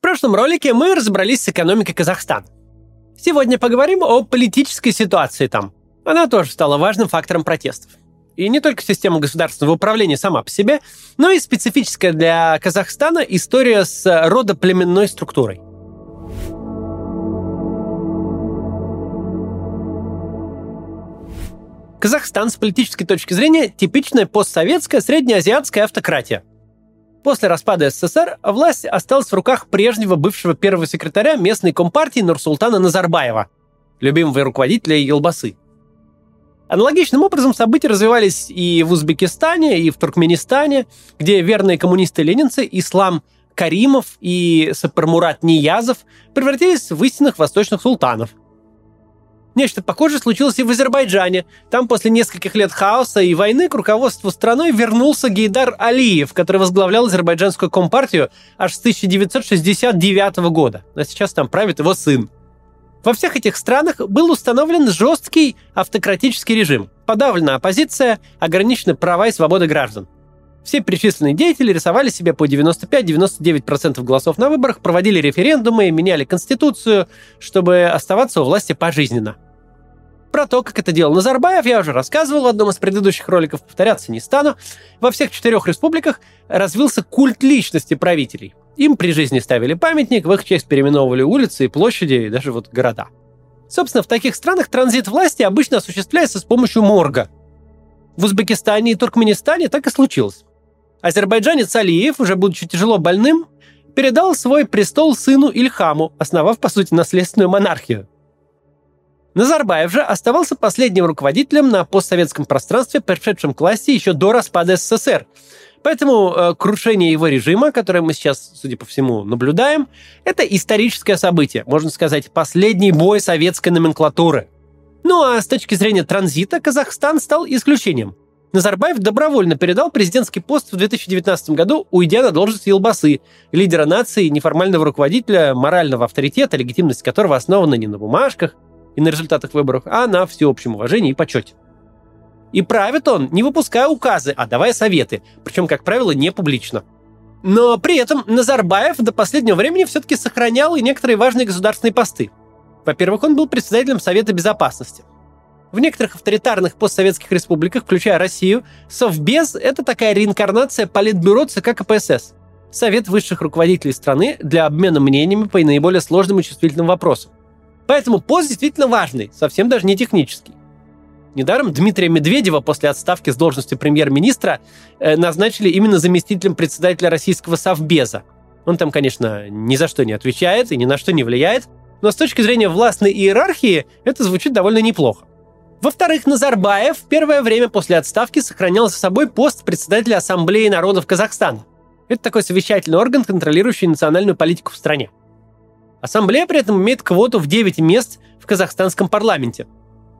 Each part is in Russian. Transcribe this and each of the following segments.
В прошлом ролике мы разобрались с экономикой Казахстана. Сегодня поговорим о политической ситуации там. Она тоже стала важным фактором протестов. И не только система государственного управления сама по себе, но и специфическая для Казахстана история с родоплеменной структурой. Казахстан с политической точки зрения типичная постсоветская среднеазиатская автократия. После распада СССР власть осталась в руках прежнего бывшего первого секретаря местной компартии Нурсултана Назарбаева, любимого руководителя Елбасы. Аналогичным образом события развивались и в Узбекистане, и в Туркменистане, где верные коммунисты-ленинцы Ислам Каримов и Сапармурат Ниязов превратились в истинных восточных султанов. Нечто похожее случилось и в Азербайджане. Там после нескольких лет хаоса и войны к руководству страной вернулся Гейдар Алиев, который возглавлял азербайджанскую компартию аж с 1969 года. А сейчас там правит его сын. Во всех этих странах был установлен жесткий автократический режим. Подавлена оппозиция, ограничены права и свободы граждан. Все перечисленные деятели рисовали себе по 95-99% голосов на выборах, проводили референдумы, меняли конституцию, чтобы оставаться у власти пожизненно. Про то, как это делал Назарбаев, я уже рассказывал в одном из предыдущих роликов, повторяться не стану. Во всех четырех республиках развился культ личности правителей. Им при жизни ставили памятник, в их честь переименовывали улицы и площади, и даже вот города. Собственно, в таких странах транзит власти обычно осуществляется с помощью морга. В Узбекистане и Туркменистане так и случилось. Азербайджанец Алиев, уже будучи тяжело больным, передал свой престол сыну Ильхаму, основав, по сути, наследственную монархию. Назарбаев же оставался последним руководителем на постсоветском пространстве, пришедшем к власти еще до распада СССР. Поэтому э, крушение его режима, которое мы сейчас, судя по всему, наблюдаем, это историческое событие, можно сказать, последний бой советской номенклатуры. Ну а с точки зрения транзита Казахстан стал исключением. Назарбаев добровольно передал президентский пост в 2019 году, уйдя на должность Елбасы, лидера нации, неформального руководителя, морального авторитета, легитимность которого основана не на бумажках и на результатах выборов, а на всеобщем уважении и почете. И правит он, не выпуская указы, а давая советы, причем, как правило, не публично. Но при этом Назарбаев до последнего времени все-таки сохранял и некоторые важные государственные посты. Во-первых, он был председателем Совета Безопасности – в некоторых авторитарных постсоветских республиках, включая Россию, Совбез – это такая реинкарнация политбюро ЦК КПСС. Совет высших руководителей страны для обмена мнениями по наиболее сложным и чувствительным вопросам. Поэтому пост действительно важный, совсем даже не технический. Недаром Дмитрия Медведева после отставки с должности премьер-министра э, назначили именно заместителем председателя российского Совбеза. Он там, конечно, ни за что не отвечает и ни на что не влияет, но с точки зрения властной иерархии это звучит довольно неплохо. Во-вторых, Назарбаев в первое время после отставки сохранял за собой пост председателя Ассамблеи народов Казахстана. Это такой совещательный орган, контролирующий национальную политику в стране. Ассамблея при этом имеет квоту в 9 мест в казахстанском парламенте.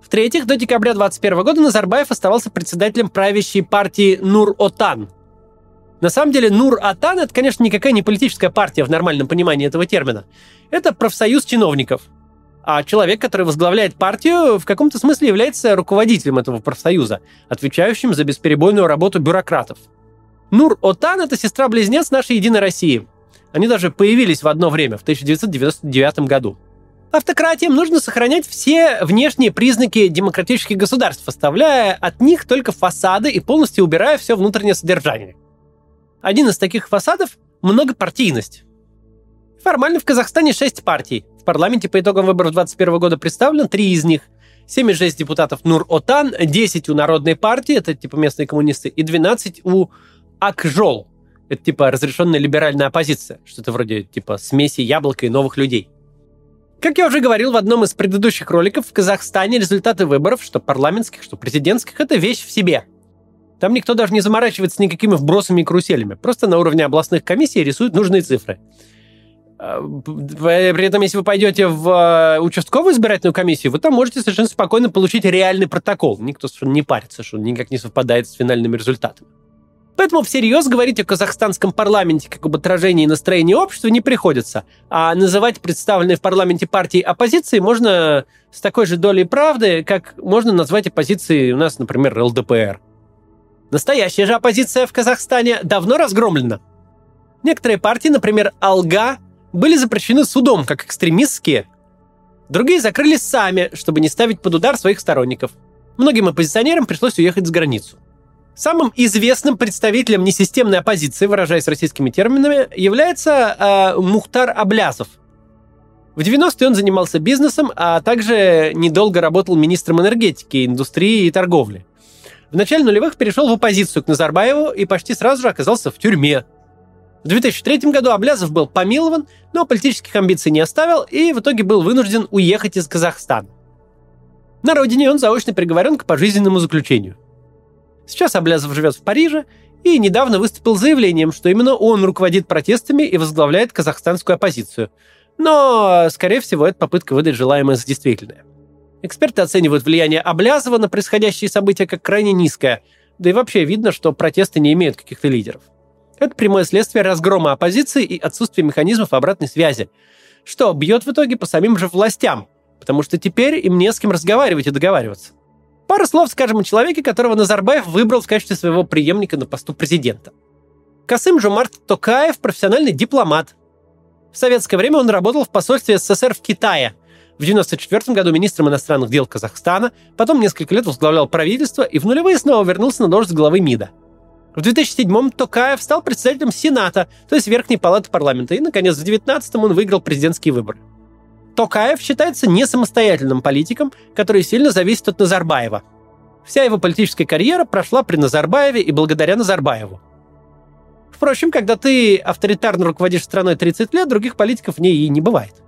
В-третьих, до декабря 2021 года Назарбаев оставался председателем правящей партии Нур-Отан. На самом деле Нур-Отан – это, конечно, никакая не политическая партия в нормальном понимании этого термина. Это профсоюз чиновников – а человек, который возглавляет партию, в каком-то смысле является руководителем этого профсоюза, отвечающим за бесперебойную работу бюрократов. Нур Отан – это сестра-близнец нашей Единой России. Они даже появились в одно время, в 1999 году. Автократиям нужно сохранять все внешние признаки демократических государств, оставляя от них только фасады и полностью убирая все внутреннее содержание. Один из таких фасадов – многопартийность. Формально в Казахстане шесть партий. Парламенте по итогам выборов 2021 года представлен три из них. 76 депутатов Нур-Отан, 10 у Народной партии, это типа местные коммунисты, и 12 у Акжол. Это типа разрешенная либеральная оппозиция. Что-то вроде типа смеси яблока и новых людей. Как я уже говорил в одном из предыдущих роликов, в Казахстане результаты выборов, что парламентских, что президентских, это вещь в себе. Там никто даже не заморачивается никакими вбросами и каруселями. Просто на уровне областных комиссий рисуют нужные цифры. При этом, если вы пойдете в э, участковую избирательную комиссию, вы там можете совершенно спокойно получить реальный протокол. Никто совершенно не парится, что он никак не совпадает с финальными результатами. Поэтому всерьез говорить о казахстанском парламенте как об отражении настроения общества не приходится. А называть представленные в парламенте партии оппозиции можно с такой же долей правды, как можно назвать оппозицией у нас, например, ЛДПР. Настоящая же оппозиция в Казахстане давно разгромлена. Некоторые партии, например, Алга, были запрещены судом как экстремистские, другие закрылись сами, чтобы не ставить под удар своих сторонников. Многим оппозиционерам пришлось уехать за границу. Самым известным представителем несистемной оппозиции, выражаясь российскими терминами, является э, Мухтар Аблязов. В 90-е он занимался бизнесом, а также недолго работал министром энергетики, индустрии и торговли. В начале нулевых перешел в оппозицию к Назарбаеву и почти сразу же оказался в тюрьме. В 2003 году Аблязов был помилован, но политических амбиций не оставил и в итоге был вынужден уехать из Казахстана. На родине он заочно приговорен к пожизненному заключению. Сейчас Аблязов живет в Париже и недавно выступил заявлением, что именно он руководит протестами и возглавляет казахстанскую оппозицию. Но, скорее всего, это попытка выдать желаемое за действительное. Эксперты оценивают влияние Аблязова на происходящие события как крайне низкое, да и вообще видно, что протесты не имеют каких-то лидеров. Это прямое следствие разгрома оппозиции и отсутствия механизмов обратной связи, что бьет в итоге по самим же властям, потому что теперь им не с кем разговаривать и договариваться. Пару слов скажем о человеке, которого Назарбаев выбрал в качестве своего преемника на посту президента. Касым Жумарт Токаев – профессиональный дипломат. В советское время он работал в посольстве СССР в Китае. В 1994 году министром иностранных дел Казахстана, потом несколько лет возглавлял правительство и в нулевые снова вернулся на должность главы МИДа – в 2007-м Токаев стал председателем Сената, то есть Верхней Палаты парламента, и, наконец, в 2019-м он выиграл президентские выборы. Токаев считается не самостоятельным политиком, который сильно зависит от Назарбаева. Вся его политическая карьера прошла при Назарбаеве и благодаря Назарбаеву. Впрочем, когда ты авторитарно руководишь страной 30 лет, других политиков в ней и не бывает.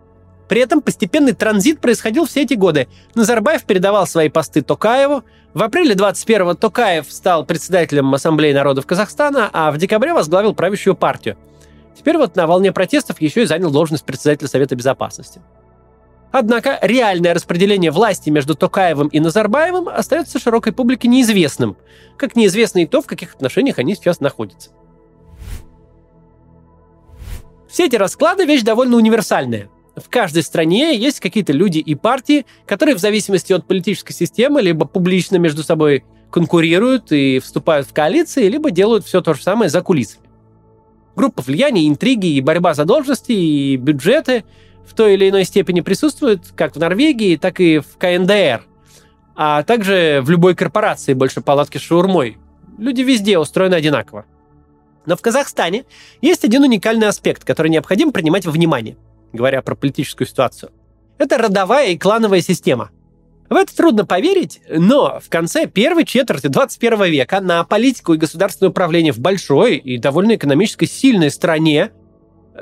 При этом постепенный транзит происходил все эти годы. Назарбаев передавал свои посты Токаеву, в апреле 21-го Токаев стал председателем Ассамблеи народов Казахстана, а в декабре возглавил правящую партию. Теперь вот на волне протестов еще и занял должность председателя Совета Безопасности. Однако реальное распределение власти между Токаевым и Назарбаевым остается широкой публике неизвестным, как неизвестно и то, в каких отношениях они сейчас находятся. Все эти расклады – вещь довольно универсальная – в каждой стране есть какие-то люди и партии, которые в зависимости от политической системы либо публично между собой конкурируют и вступают в коалиции, либо делают все то же самое за кулисами. Группа влияния, интриги и борьба за должности и бюджеты в той или иной степени присутствуют как в Норвегии, так и в КНДР, а также в любой корпорации больше палатки с шаурмой. Люди везде устроены одинаково. Но в Казахстане есть один уникальный аспект, который необходимо принимать во внимание – говоря про политическую ситуацию. Это родовая и клановая система. В это трудно поверить, но в конце первой четверти 21 века на политику и государственное управление в большой и довольно экономически сильной стране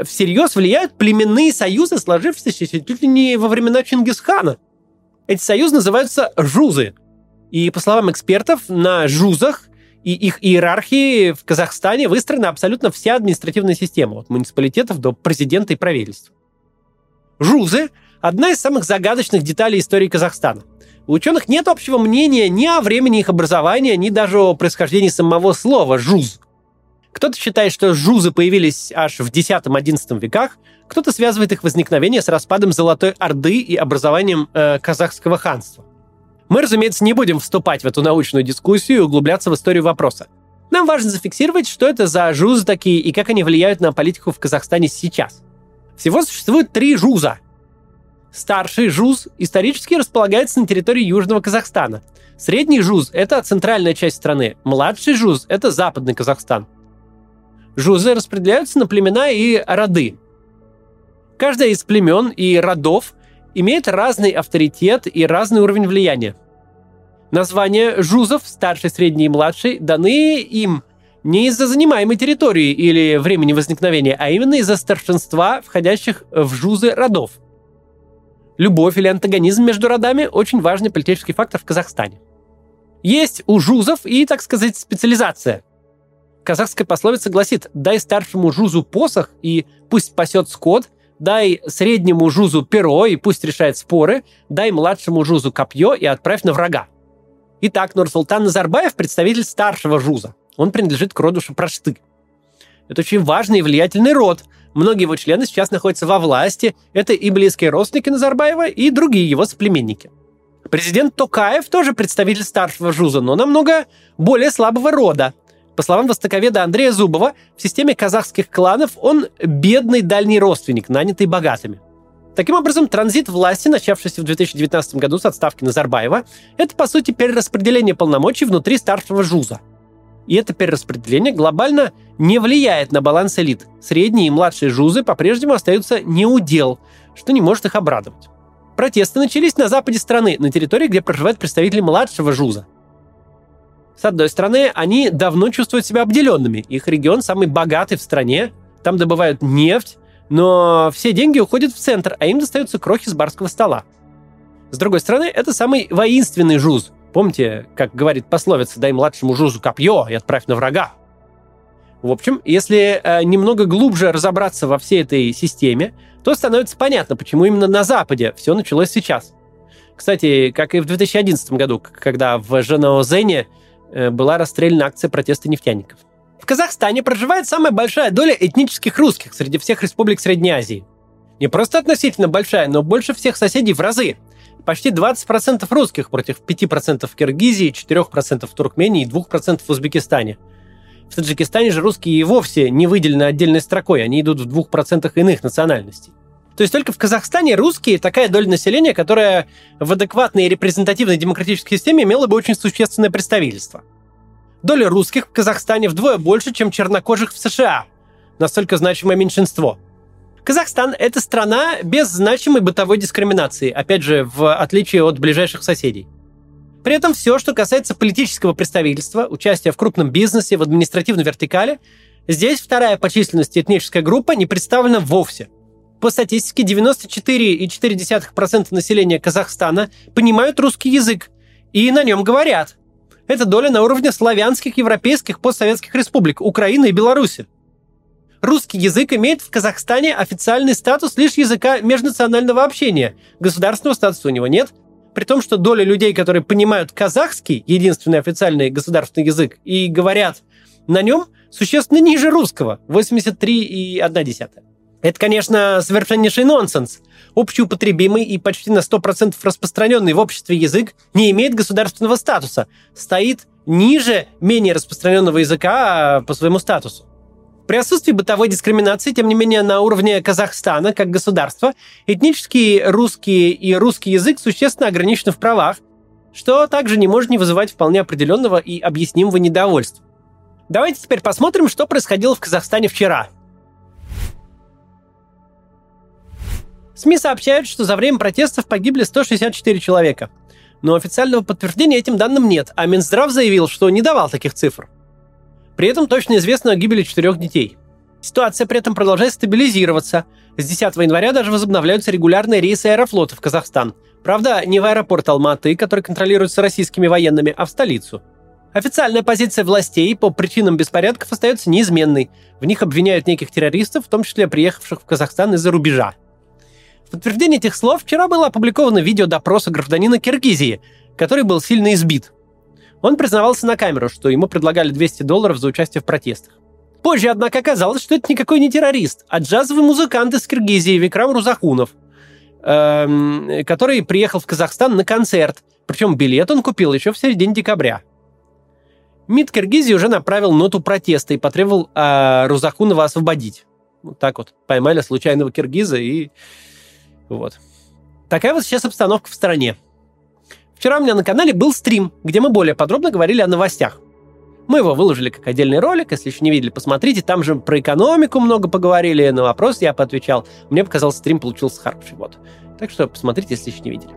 всерьез влияют племенные союзы, сложившиеся чуть ли не во времена Чингисхана. Эти союзы называются жузы. И, по словам экспертов, на жузах и их иерархии в Казахстане выстроена абсолютно вся административная система, от муниципалитетов до президента и правительства. Жузы – одна из самых загадочных деталей истории Казахстана. У ученых нет общего мнения ни о времени их образования, ни даже о происхождении самого слова «жуз». Кто-то считает, что жузы появились аж в X-XI веках, кто-то связывает их возникновение с распадом Золотой Орды и образованием э, казахского ханства. Мы, разумеется, не будем вступать в эту научную дискуссию и углубляться в историю вопроса. Нам важно зафиксировать, что это за жузы такие и как они влияют на политику в Казахстане сейчас – всего существует три жуза. Старший жуз исторически располагается на территории Южного Казахстана. Средний жуз – это центральная часть страны. Младший жуз – это западный Казахстан. Жузы распределяются на племена и роды. Каждая из племен и родов имеет разный авторитет и разный уровень влияния. Названия жузов, старший, средний и младший, даны им не из-за занимаемой территории или времени возникновения, а именно из-за старшинства входящих в жузы родов. Любовь или антагонизм между родами – очень важный политический фактор в Казахстане. Есть у жузов и, так сказать, специализация. Казахская пословица гласит «дай старшему жузу посох и пусть пасет скот», дай среднему жузу перо и пусть решает споры, дай младшему жузу копье и отправь на врага. Итак, Нурсултан Назарбаев – представитель старшего жуза. Он принадлежит к роду Шапрашты. Это очень важный и влиятельный род. Многие его члены сейчас находятся во власти. Это и близкие родственники Назарбаева, и другие его соплеменники. Президент Токаев тоже представитель старшего жуза, но намного более слабого рода. По словам востоковеда Андрея Зубова, в системе казахских кланов он бедный дальний родственник, нанятый богатыми. Таким образом, транзит власти, начавшийся в 2019 году с отставки Назарбаева, это, по сути, перераспределение полномочий внутри старшего ЖУЗа. И это перераспределение глобально не влияет на баланс элит. Средние и младшие ЖУЗы по-прежнему остаются неудел, что не может их обрадовать. Протесты начались на западе страны, на территории, где проживают представители младшего ЖУЗа. С одной стороны, они давно чувствуют себя обделенными. Их регион самый богатый в стране, там добывают нефть, но все деньги уходят в центр, а им достаются крохи с барского стола. С другой стороны, это самый воинственный жуз. Помните, как говорит пословица «дай младшему жузу копье и отправь на врага». В общем, если э, немного глубже разобраться во всей этой системе, то становится понятно, почему именно на Западе все началось сейчас. Кстати, как и в 2011 году, когда в Женоозене Э, была расстреляна акция протеста нефтяников. В Казахстане проживает самая большая доля этнических русских среди всех республик Средней Азии. Не просто относительно большая, но больше всех соседей в разы. Почти 20% русских против 5% в Киргизии, 4% в Туркмении и 2% в Узбекистане. В Таджикистане же русские и вовсе не выделены отдельной строкой, они идут в 2% иных национальностей. То есть только в Казахстане русские такая доля населения, которая в адекватной и репрезентативной демократической системе имела бы очень существенное представительство. Доля русских в Казахстане вдвое больше, чем чернокожих в США. Настолько значимое меньшинство. Казахстан – это страна без значимой бытовой дискриминации, опять же, в отличие от ближайших соседей. При этом все, что касается политического представительства, участия в крупном бизнесе, в административной вертикали, здесь вторая по численности этническая группа не представлена вовсе – по статистике, 94,4% населения Казахстана понимают русский язык и на нем говорят. Это доля на уровне славянских, европейских, постсоветских республик, Украины и Беларуси. Русский язык имеет в Казахстане официальный статус лишь языка межнационального общения. Государственного статуса у него нет. При том, что доля людей, которые понимают казахский, единственный официальный государственный язык, и говорят на нем, существенно ниже русского – 83,1%. Это, конечно, совершеннейший нонсенс. Общеупотребимый и почти на 100% распространенный в обществе язык не имеет государственного статуса, стоит ниже менее распространенного языка а, по своему статусу. При отсутствии бытовой дискриминации, тем не менее, на уровне Казахстана как государства, этнический русский и русский язык существенно ограничены в правах, что также не может не вызывать вполне определенного и объяснимого недовольства. Давайте теперь посмотрим, что происходило в Казахстане вчера – СМИ сообщают, что за время протестов погибли 164 человека. Но официального подтверждения этим данным нет, а Минздрав заявил, что не давал таких цифр. При этом точно известно о гибели четырех детей. Ситуация при этом продолжает стабилизироваться. С 10 января даже возобновляются регулярные рейсы аэрофлота в Казахстан. Правда, не в аэропорт Алматы, который контролируется российскими военными, а в столицу. Официальная позиция властей по причинам беспорядков остается неизменной. В них обвиняют неких террористов, в том числе приехавших в Казахстан из-за рубежа. В подтверждение этих слов вчера было опубликовано видео допроса гражданина Киргизии, который был сильно избит. Он признавался на камеру, что ему предлагали 200 долларов за участие в протестах. Позже, однако, оказалось, что это никакой не террорист, а джазовый музыкант из Киргизии Викрам Рузахунов, эм, который приехал в Казахстан на концерт. Причем билет он купил еще в середине декабря. МИД Киргизии уже направил ноту протеста и потребовал э, Рузахунова освободить. Вот так вот. Поймали случайного киргиза и вот. Такая вот сейчас обстановка в стране. Вчера у меня на канале был стрим, где мы более подробно говорили о новостях. Мы его выложили как отдельный ролик, если еще не видели, посмотрите. Там же про экономику много поговорили, на вопрос я поотвечал. Мне показалось, стрим получился хороший. Вот. Так что посмотрите, если еще не видели.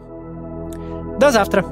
До завтра.